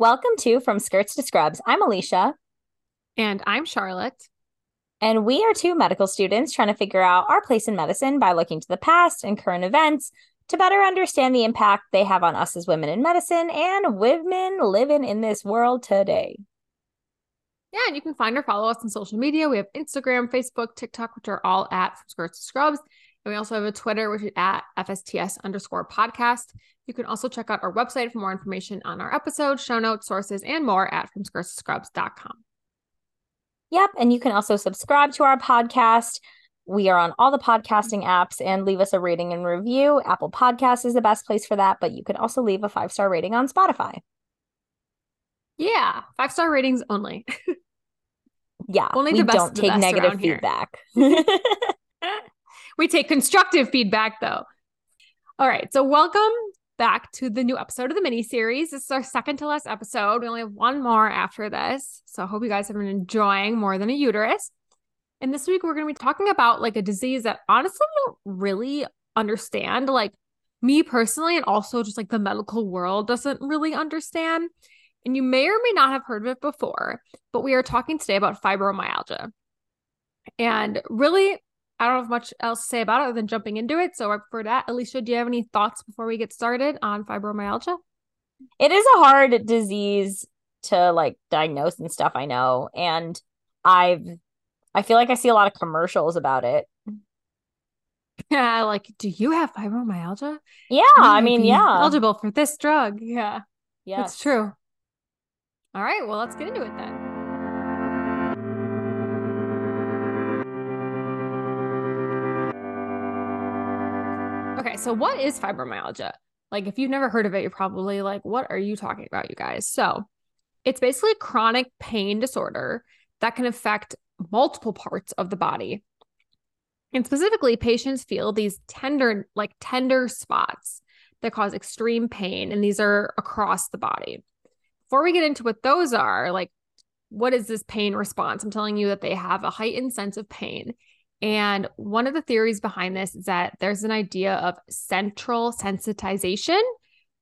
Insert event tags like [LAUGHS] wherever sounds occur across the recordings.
Welcome to From Skirts to Scrubs. I'm Alicia. And I'm Charlotte. And we are two medical students trying to figure out our place in medicine by looking to the past and current events to better understand the impact they have on us as women in medicine and women living in this world today. Yeah, and you can find or follow us on social media. We have Instagram, Facebook, TikTok, which are all at From Skirts to Scrubs. And we also have a Twitter, which is at FSTS underscore podcast. You can also check out our website for more information on our episodes, show notes, sources, and more at FromSkirtsToScrubs.com. Yep. And you can also subscribe to our podcast. We are on all the podcasting apps and leave us a rating and review. Apple Podcasts is the best place for that, but you can also leave a five star rating on Spotify. Yeah, five star ratings only. [LAUGHS] yeah, only we don't take negative feedback. [LAUGHS] [LAUGHS] we take constructive feedback though. All right, so welcome back to the new episode of the mini series. This is our second to last episode. We only have one more after this, so I hope you guys have been enjoying more than a uterus. And this week we're going to be talking about like a disease that honestly we don't really understand. Like me personally, and also just like the medical world doesn't really understand and you may or may not have heard of it before, but we are talking today about fibromyalgia. And really, I don't have much else to say about it other than jumping into it. So for that, Alicia, do you have any thoughts before we get started on fibromyalgia? It is a hard disease to like diagnose and stuff, I know. And I've I feel like I see a lot of commercials about it. Yeah, [LAUGHS] like, do you have fibromyalgia? Yeah, I mean, yeah. Eligible for this drug. Yeah. Yeah. It's true. All right, well, let's get into it then. Okay, so what is fibromyalgia? Like, if you've never heard of it, you're probably like, what are you talking about, you guys? So, it's basically a chronic pain disorder that can affect multiple parts of the body. And specifically, patients feel these tender, like tender spots that cause extreme pain, and these are across the body before we get into what those are, like, what is this pain response? I'm telling you that they have a heightened sense of pain. And one of the theories behind this is that there's an idea of central sensitization,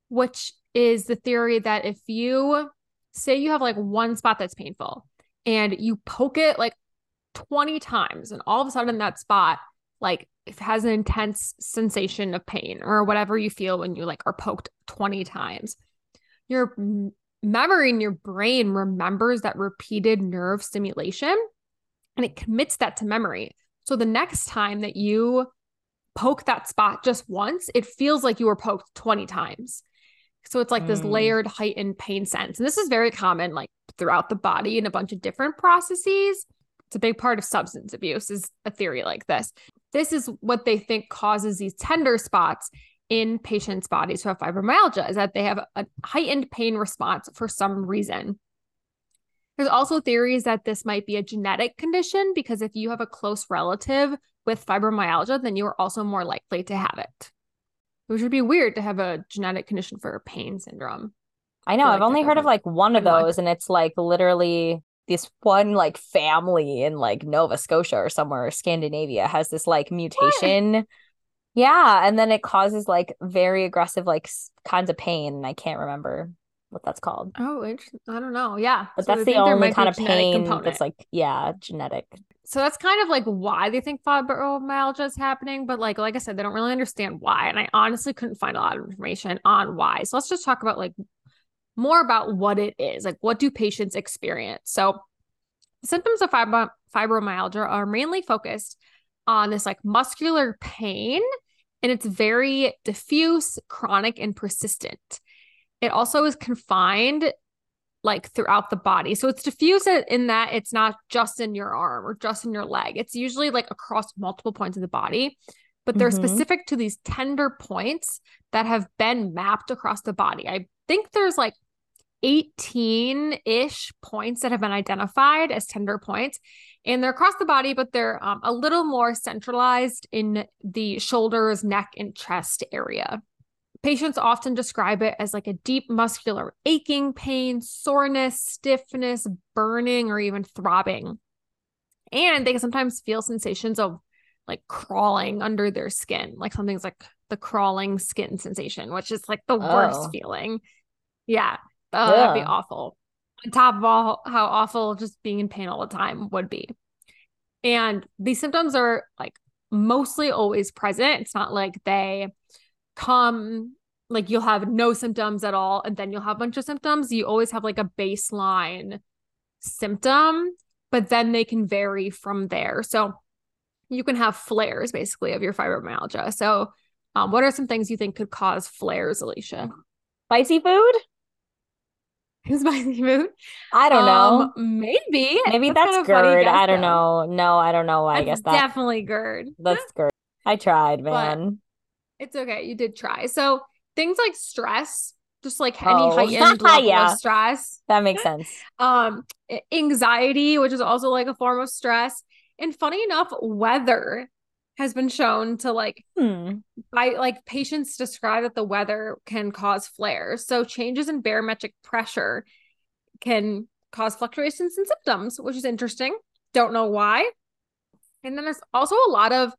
which is the theory that if you say you have like one spot that's painful and you poke it like 20 times, and all of a sudden that spot like has an intense sensation of pain or whatever you feel when you like are poked 20 times. Your memory in your brain remembers that repeated nerve stimulation and it commits that to memory. So the next time that you poke that spot just once, it feels like you were poked 20 times. So it's like mm. this layered heightened pain sense. And this is very common like throughout the body in a bunch of different processes. It's a big part of substance abuse is a theory like this. This is what they think causes these tender spots in patients' bodies who have fibromyalgia is that they have a heightened pain response for some reason. There's also theories that this might be a genetic condition because if you have a close relative with fibromyalgia, then you are also more likely to have it. Which would be weird to have a genetic condition for pain syndrome. I know. I have only heard of like one of those, and it's like literally this one like family in like Nova Scotia or somewhere, Scandinavia, has this like mutation. What? Yeah, and then it causes like very aggressive like kinds of pain, and I can't remember what that's called. Oh, I don't know. Yeah, but so that's the only kind of pain component. that's like yeah, genetic. So that's kind of like why they think fibromyalgia is happening, but like like I said, they don't really understand why, and I honestly couldn't find a lot of information on why. So let's just talk about like more about what it is. Like, what do patients experience? So, the symptoms of fibromyalgia are mainly focused on this like muscular pain and it's very diffuse, chronic, and persistent. It also is confined like throughout the body. So it's diffuse in that it's not just in your arm or just in your leg. It's usually like across multiple points of the body, but they're mm-hmm. specific to these tender points that have been mapped across the body. I think there's like 18 ish points that have been identified as tender points and they're across the body, but they're um, a little more centralized in the shoulders, neck, and chest area. Patients often describe it as like a deep muscular aching pain, soreness, stiffness, burning, or even throbbing. And they can sometimes feel sensations of like crawling under their skin, like something's like the crawling skin sensation, which is like the worst Oh. feeling. Yeah. Oh, that'd be awful. On top of all how awful just being in pain all the time would be. And these symptoms are like mostly always present. It's not like they come like you'll have no symptoms at all and then you'll have a bunch of symptoms. You always have like a baseline symptom, but then they can vary from there. So you can have flares basically of your fibromyalgia. So, um, what are some things you think could cause flares, Alicia? Spicy food? [LAUGHS] Spicy food? I don't know. Um, maybe. Maybe That's that's, kind of funny GERD. guess, I don't though. know. No, I don't know. I That's guess that definitely GERD. that's [LAUGHS] GERD. I tried, But- man. It's okay. You did try. So things like stress, just like any Oh, heightened [LAUGHS] level yeah. of stress, That makes sense. um, anxiety, which is also like a form of stress. And funny enough, weather has been shown to like Hmm. by like patients describe that the weather can cause flares. So changes in barometric pressure can cause fluctuations in symptoms, which is interesting. Don't know why. And then there's also a lot of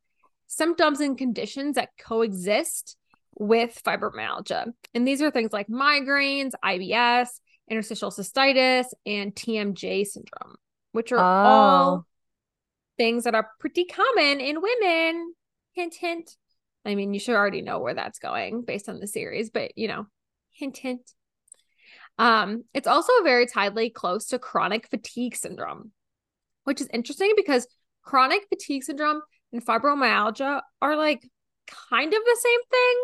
symptoms and conditions that coexist with fibromyalgia. And these are things like migraines, IBS, interstitial cystitis, and TMJ syndrome, which are all Oh. things that are pretty common in women. Hint, hint. I mean, you should already know where that's going based on the series, but you know, hint, hint. Um, it's also very tightly close to chronic fatigue syndrome, which is interesting because chronic fatigue syndrome and fibromyalgia are like kind of the same thing,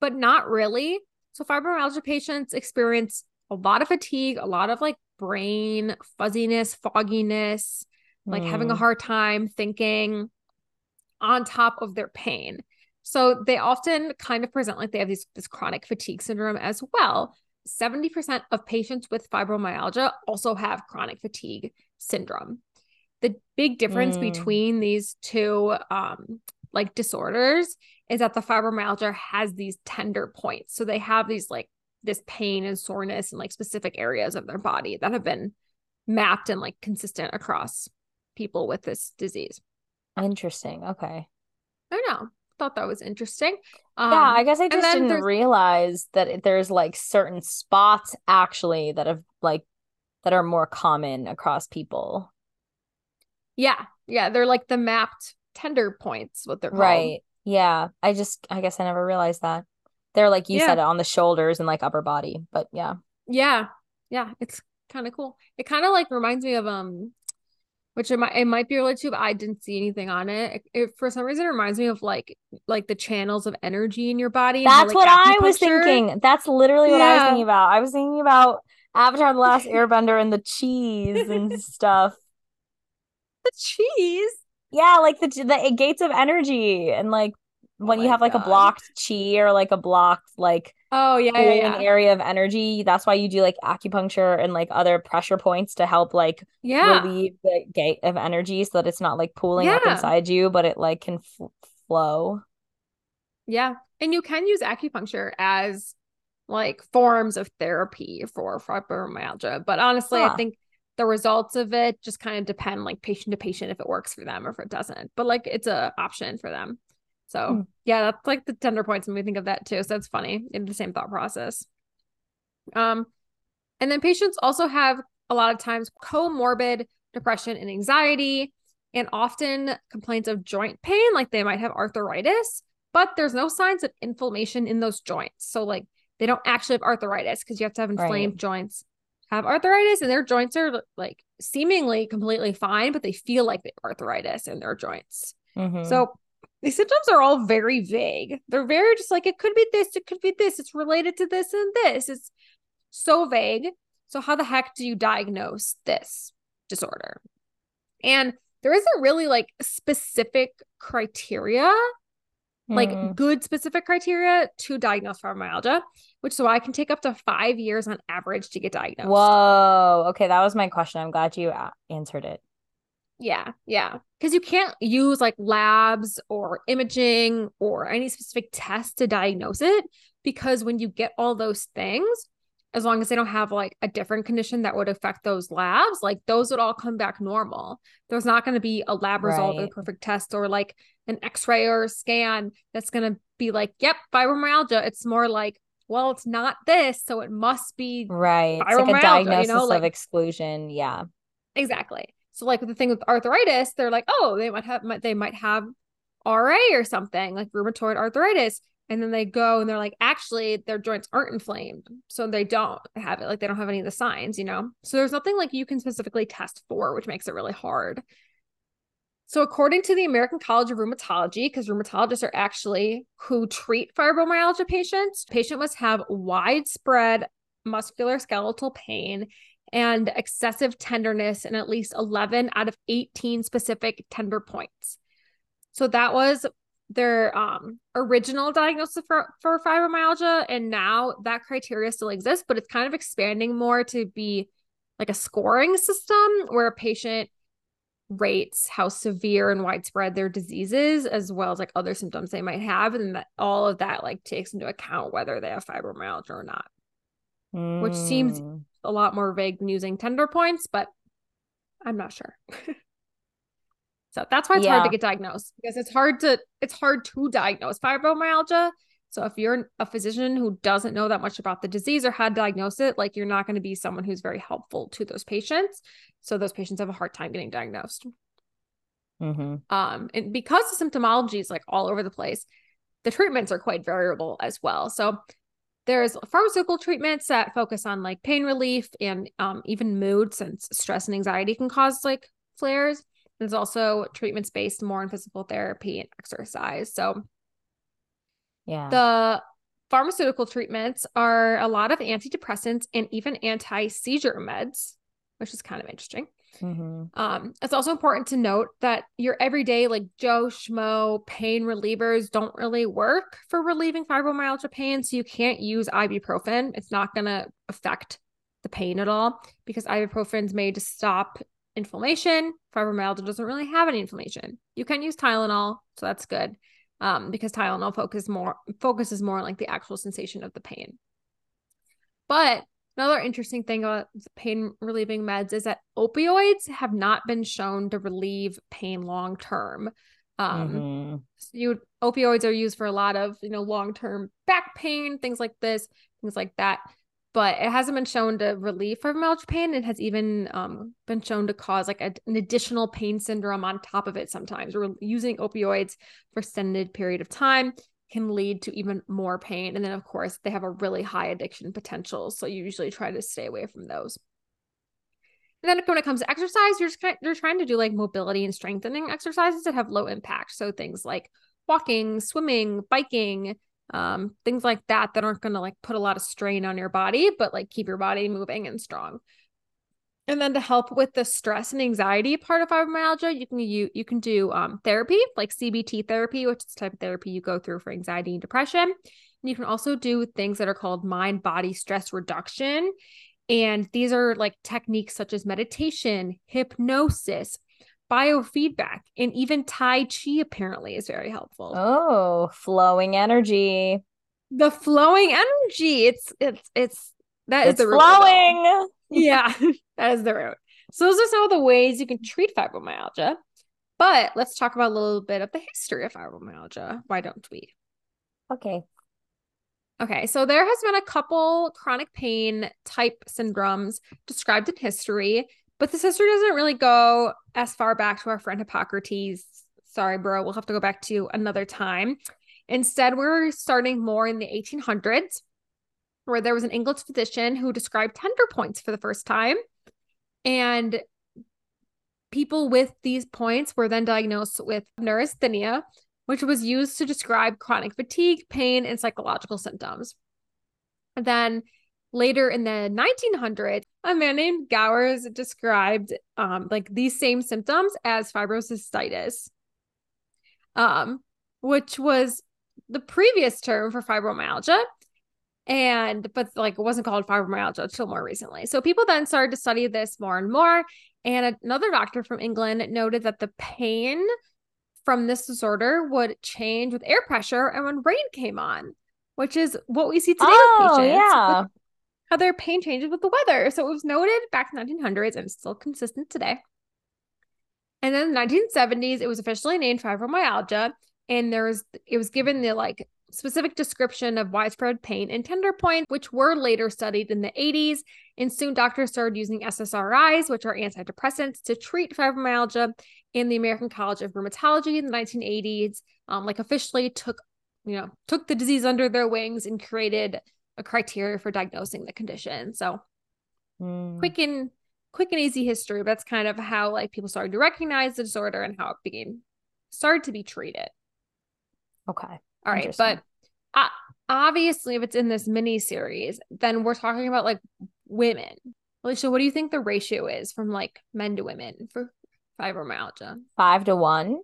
but not really. So, fibromyalgia patients experience a lot of fatigue, a lot of like brain fuzziness, fogginess, like having a Hmm. hard time thinking on top of their pain. So they often kind of present like they have these, this chronic fatigue syndrome as well. 70% of patients with fibromyalgia also have chronic fatigue syndrome. The big difference Mm. between these two um like disorders is that the fibromyalgia has these tender points. So they have these like this pain and soreness in like specific areas of their body that have been mapped and like consistent across people with this disease. Interesting. Okay. I know. Thought that was interesting. Um, yeah, I guess I just didn't there's- realize that there's like certain spots actually that have like that are more common across people. Yeah, yeah, they're like the mapped tender points, what they're called. Right. Yeah. I just I guess I never realized that. They're like you Yeah. said on the shoulders and like upper body, but yeah. Yeah, yeah, it's kind of cool. It kind of like reminds me of um, which it might it might be related to, but I didn't see anything on it. It, it- for some reason it reminds me of like like the channels of energy in your body. That's like, what I was thinking. That's literally what I was thinking about. I was thinking about Avatar the Last Airbender and the cheese and stuff. The cheese. Yeah, like the the gates of energy and like oh when you my have like a blocked chi or like a blocked like Oh yeah, yeah, yeah. area of energy. That's why you do like acupuncture and like other pressure points to help like Yeah. relieve the gate of energy so that it's not like pooling up inside you, but it like can f- flow. Yeah. And you can use acupuncture as like forms of therapy for fibromyalgia. But honestly, I think the results of it just kind of depend like patient to patient if it works for them or if it doesn't. But like it's a option for them. So Hmm. yeah, that's like the tender points when we think of that too. So that's funny in the same thought process. Um, and then patients also have a lot of times comorbid depression and anxiety, and often complaints of joint pain, like they might have arthritis, but there's no signs of inflammation in those joints. So, like, they don't actually have arthritis because you have to have inflamed Right. joints, have arthritis, and their joints are like seemingly completely fine, but they feel like they have arthritis in their joints. Mhm. So these symptoms are all very vague. They're very just like it could be this, it could be this, it's related to this and this. It's so vague. So how the heck do you diagnose this disorder? And there isn't really like specific criteria, like Mm. good specific criteria to diagnose fibromyalgia, which so I can take up to five years on average to get diagnosed. Whoa. Okay, that was my question. I'm glad you a- answered it. Yeah, yeah. Because you can't use like labs or imaging or any specific test to diagnose it. Because when you get all those things, as long as they don't have like a different condition that would affect those labs, like those would all come back normal. There's not going to be a lab result or Right. perfect test or like an x-ray or a scan that's going to be like, yep, fibromyalgia. It's more like, well, it's not this, so it must be Right. It's like a Fibromyalgia, you diagnosis know, like- of exclusion. Yeah. exactly. So like with the thing with arthritis, they're like, oh, they might have they might have RA or something, like rheumatoid arthritis. And then they go and they're like, actually, their joints aren't inflamed. So they don't have it. Like they don't have any of the signs, you know? So there's nothing like you can specifically test for, which makes it really hard. So, according to the American College of Rheumatology, because rheumatologists are actually who treat fibromyalgia patients, patient must have widespread musculoskeletal pain and excessive tenderness in at least 11 out of 18 specific tender points. So that was their um, original diagnosis for, for fibromyalgia. And now that criteria still exists, but it's kind of expanding more to be like a scoring system where a patient rates how severe and widespread their disease is, as well as like other symptoms they might have. And that all of that like takes into account whether they have fibromyalgia or not. Which seems- Mm. A lot more vague than using tender points, but I'm not sure. [LAUGHS] so that's why it's hard to get diagnosed because it's hard to it's hard to diagnose fibromyalgia. So if you're a physician who doesn't know that much about the disease or how to diagnose it, like you're not going to be someone who's very helpful to those patients. So those patients have a hard time getting diagnosed. Mhm. Um, and because the symptomology is like all over the place, the treatments are quite variable as well. So there's pharmaceutical treatments that focus on like pain relief and um, even mood, since stress and anxiety can cause like flares. There's also treatments based more on physical therapy and exercise. So Yeah. the pharmaceutical treatments are a lot of antidepressants and even anti seizure meds, which is kind of interesting. Mhm. Um, it's also important to note that your everyday, like Joe Schmo pain relievers, don't really work for relieving fibromyalgia pain. So you can't use ibuprofen. It's not going to affect the pain at all because ibuprofen's made to stop inflammation. Fibromyalgia doesn't really have any inflammation. You can use Tylenol, so that's good. Um, because Tylenol focus more focuses more on like the actual sensation of the pain. But Another interesting thing about pain relieving meds is that opioids have not been shown to relieve pain long term. Um, Mhm. so you opioids are used for a lot of you know long term back pain, things like this, things like that. But it hasn't been shown to relieve fibromyalgia pain. It has even um, been shown to cause like a, an additional pain syndrome on top of it. Sometimes or using opioids for extended period of time can lead to even more pain. And then, of course, they have a really high addiction potential. So you usually try to stay away from those. And then when it comes to exercise, you're just kind you're trying to do like mobility and strengthening exercises that have low impact. So things like walking, swimming, biking, um, things like that that aren't going to like put a lot of strain on your body, but like keep your body moving and strong. And then to help with the stress and anxiety part of fibromyalgia, you can you you can do um, therapy like CBT therapy, which is the type of therapy you go through for anxiety and depression. And you can also do things that are called mind body stress reduction, and these are like techniques such as meditation, hypnosis, biofeedback, and even Tai Chi. Apparently, is very helpful. Oh, flowing energy. The flowing energy. It's it's it's that is It's the root of flowing. [LAUGHS] Yeah, that is the root. So those are some of the ways you can treat fibromyalgia. But let's talk about a little bit of the history of fibromyalgia. Why don't we? Okay. Okay, so there has been a couple chronic pain type syndromes described in history, but the history doesn't really go as far back to our friend Hippocrates. Sorry, bro, we'll have to go back to another time. Instead, we're starting more in the 1800s, where there was an English physician who described tender points for the first time. And people with these points were then diagnosed with neurasthenia, which was used to describe chronic fatigue, pain, and psychological symptoms. And then later in the 1900s, a man named Gowers described um, like these same symptoms as fibrocystitis, um, which was the previous term for fibromyalgia. And but like it wasn't called fibromyalgia until more recently. So people then started to study this more and more. And another doctor from England noted that the pain from this disorder would change with air pressure and when rain came on, which is what we see today Oh, with patients. yeah. With, how their pain changes with the weather. So it was noted back in the 1900s and it's still consistent today. And then the 1970s, it was officially named fibromyalgia. And there was it was given the like specific description of widespread pain and tender points, which were later studied in the 80s. And soon doctors started using SSRIs, which are antidepressants, to treat fibromyalgia. And the American College of Rheumatology in the 1980s, um, like officially took, you know, took the disease under their wings and created a criteria for diagnosing the condition. So mm. quick and quick and easy history. That's kind of how like people started to recognize the disorder and how it began started to be treated. Okay. All right, but uh, obviously, if it's in this mini series, then we're talking about like women. Alicia, what do you think the ratio is from like men to women for fibromyalgia? Five to one.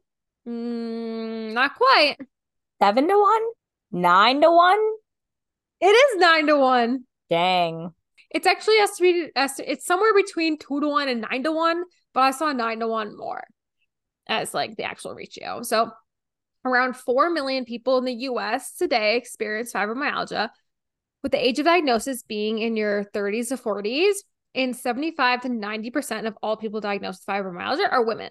Mm, not quite. Seven to one. Nine to one. It is nine to one. Dang. It's actually estimated. It's somewhere between two to one and nine to one, but I saw nine to one more as like the actual ratio. So around 4 million people in the US today experience fibromyalgia, with the age of diagnosis being in your 30s to 40s. And 75 to 90% of all people diagnosed with fibromyalgia are women.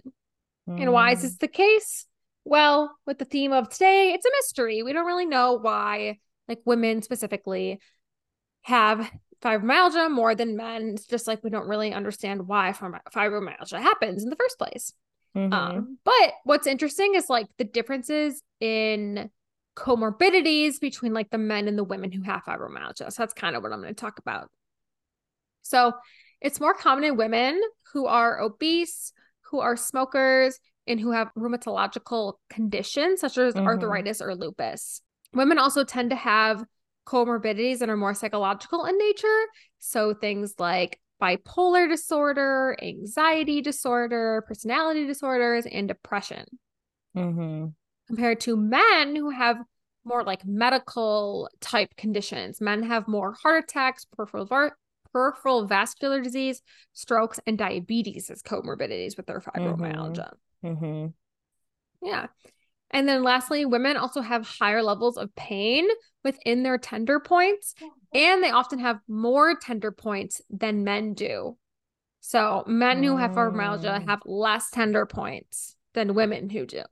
Mm. And why is hmm. this the case? Well, with the theme of today, it's a mystery. We don't really know why like women specifically have fibromyalgia more than men. It's just like we don't really understand why fibromyalgia happens in the first place. Mm-hmm. Um, but what's interesting is like the differences in comorbidities between like the men and the women who have fibromyalgia. So that's kind of what I'm going to talk about. So it's more common in women who are obese, who are smokers, and who have rheumatological conditions such as mm-hmm. arthritis or lupus. Women also tend to have comorbidities that are more psychological in nature. So things like bipolar disorder, anxiety disorder, personality disorders, and depression. Mm-hmm. Compared to men who have more like medical type conditions. Men have more heart attacks, peripheral, var- peripheral vascular disease, strokes, and diabetes as comorbidities with their fibromyalgia. Mm-hmm. mm-hmm. Yeah. And then lastly, women also have higher levels of pain within their tender points, and they often have more tender points than men do. So, men who have fibromyalgia mm. have less tender points than women who do.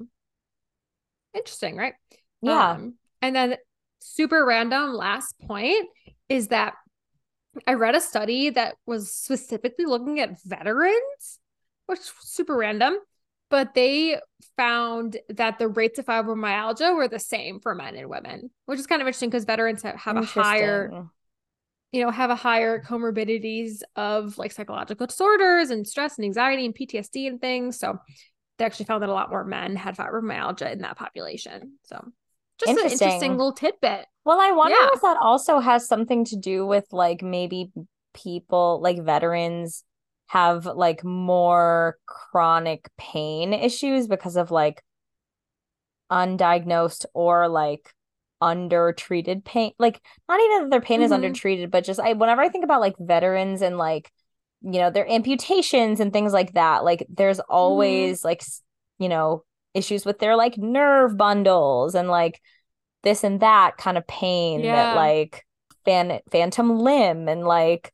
Interesting, right? Yeah. Um, and then, super random last point is that I read a study that was specifically looking at veterans, which super random but they found that the rates of fibromyalgia were the same for men and women, which is kind of interesting because veterans have, have a higher, you know, have a higher comorbidities of like psychological disorders and stress and anxiety and PTSD and things. So they actually found that a lot more men had fibromyalgia in that population. So just interesting. an interesting little tidbit. Well, I wonder yeah. if that also has something to do with like maybe people like veterans have like more chronic pain issues because of like undiagnosed or like undertreated pain like not even that their pain mm-hmm. is undertreated but just i whenever i think about like veterans and like you know their amputations and things like that like there's mm-hmm. always mm-hmm. like you know issues with their like nerve bundles and like this and that kind of pain yeah. that like fan phantom limb and like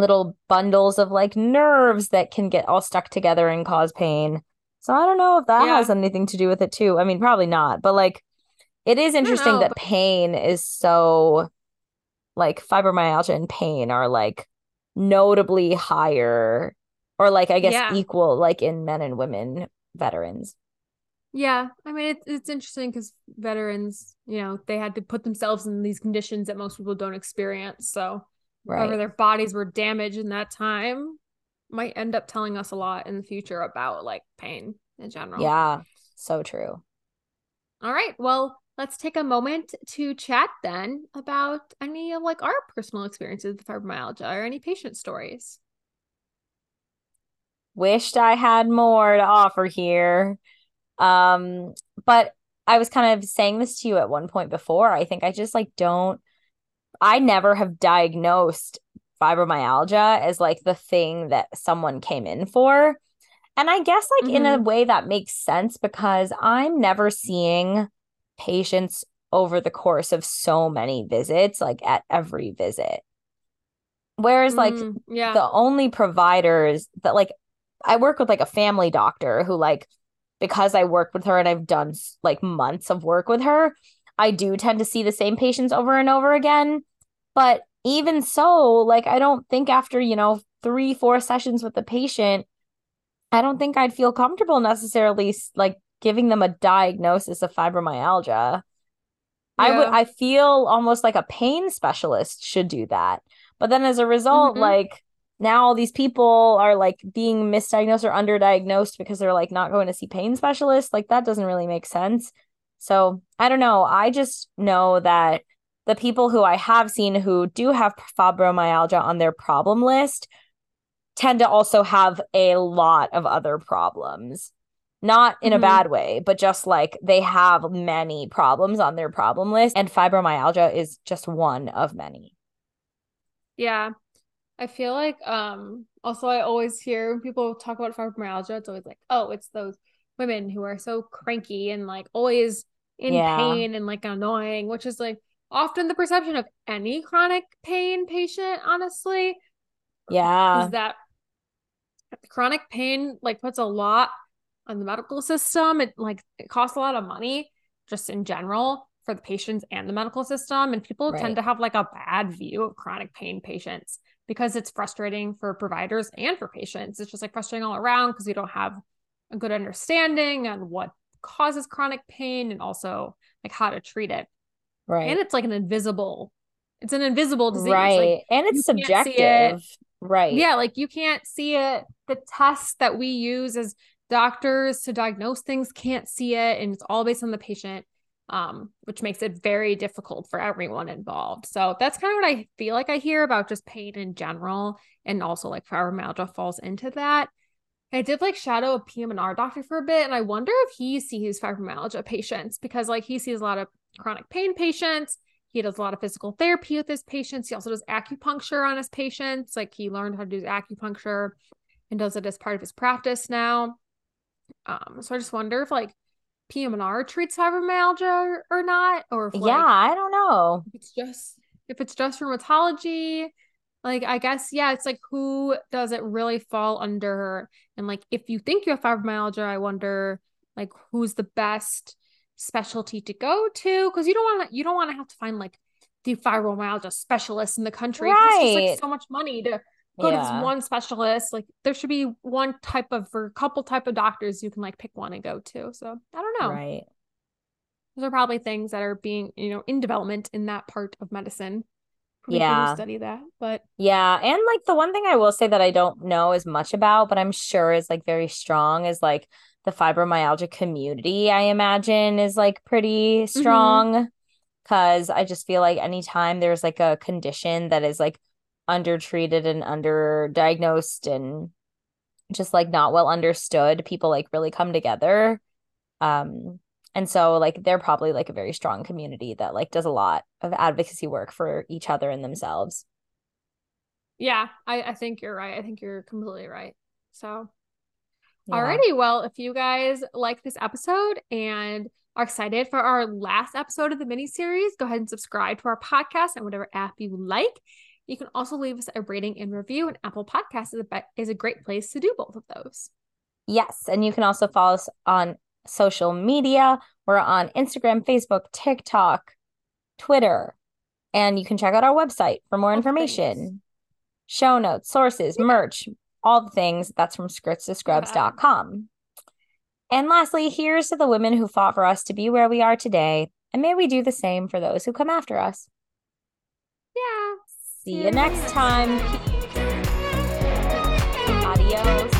little bundles of like nerves that can get all stuck together and cause pain. So I don't know if that yeah. has anything to do with it too. I mean, probably not, but like it is interesting know, that but- pain is so like fibromyalgia and pain are like notably higher or like I guess yeah. equal like in men and women veterans. Yeah, I mean it's it's interesting because veterans, you know, they had to put themselves in these conditions that most people don't experience. So right. however their bodies were damaged in that time might end up telling us a lot in the future about like pain in general. Yeah, so true. All right. Well, let's take a moment to chat then about any of like our personal experiences with fibromyalgia or any patient stories. Wished I had more to offer here. Um, but I was kind of saying this to you at one point before. I think I just like don't I never have diagnosed fibromyalgia as like the thing that someone came in for. And I guess like mm-hmm. in a mm-hmm. way that makes sense because I'm never seeing patients over the course of so many visits, like at every visit. Whereas like Mm, yeah. the only providers that like I work with like a family doctor who like because I work with her and I've done like months of work with her, I do tend to see the same patients over and over again. But even so, like I don't think after, you know, 3 4 sessions with the patient, I don't think I'd feel comfortable necessarily like giving them a diagnosis of fibromyalgia. I would I feel almost like a pain specialist should do that. But then as a result, Mhm. like now all these people are like being misdiagnosed or underdiagnosed because they're like not going to see pain specialists. Like that doesn't really make sense. So I don't know. I just know that the people who I have seen who do have fibromyalgia on their problem list tend to also have a lot of other problems. Not in a Mhm. bad way, but just like they have many problems on their problem list, and fibromyalgia is just one of many. Yeah. I feel like um also I always hear when people talk about fibromyalgia, it's always like, oh, it's those women who are so cranky and like always in Yeah. pain and like annoying, which is like often the perception of any chronic pain patient, honestly, Yeah. is that chronic pain like puts a lot on the medical system. It like it costs a lot of money just in general for the patients and the medical system. And people Right. tend to have like a bad view of chronic pain patients because it's frustrating for providers and for patients. It's just like frustrating all around because we don't have a good understanding on what causes chronic pain and also like how to treat it. Right. And it's like an invisible, it's an invisible disease. right. Like and it's you it. subjective. Right. yeah, like you can't see it. The tests that we use as doctors to diagnose things can't see it, and it's all based on the patient, um, which makes it very difficult for everyone involved. So that's kind of what I feel like I hear about just pain in general, and also like fibromyalgia falls into that. I did like shadow a PM&R doctor for a bit, and I wonder if he sees fibromyalgia patients because like he sees a lot of chronic pain patients. He does a lot of physical therapy with his patients. He also does acupuncture on his patients. Like he learned how to do acupuncture and does it as part of his practice now. Um, so I just wonder if like PM&R treats fibromyalgia or, not, or if like, yeah, I don't know. it's just if it's just rheumatology like i guess yeah it's like who does it really fall under and like if you think you have fibromyalgia i wonder like who's the best specialty to go to because you don't want to you don't want to have to find like the fibromyalgia specialist in the country 'cause it's just Right. like so much money to go to this one specialist like there should be one type of or a couple type of doctors you can like pick one and go to so i don't know Right. those are probably things that are being, you know, in development in that part of medicine. Who Yeah. study that. But Yeah, and like the one thing I will say that I don't know as much about, but I'm sure is like very strong is like the fibromyalgia community, I imagine is like pretty strong because I just feel like anytime there's like a condition that is like undertreated and underdiagnosed and just like not well understood, people like really come together. Um, and so like they're probably like a very strong community that like does a lot of advocacy work for each other and themselves. yeah, I, I think you're right. I think you're completely right. So Yeah. Alrighty, well, if you guys like this episode and are excited for our last episode of the mini series, go ahead and subscribe to our podcast on whatever app you like. You can also leave us a rating and review, and Apple Podcasts is a, be- is a great place to do both of those. Yes, and you can also follow us on social media. We're on Instagram, Facebook, TikTok, Twitter, and you can check out our website for more All information. things. Show notes, sources, Yeah. merch, all the things. That's from skirtstoscrubs.com. And lastly, here's to the women who fought for us to be where we are today, and may we do the same for those who come after us. Yeah. See you next time. Adios.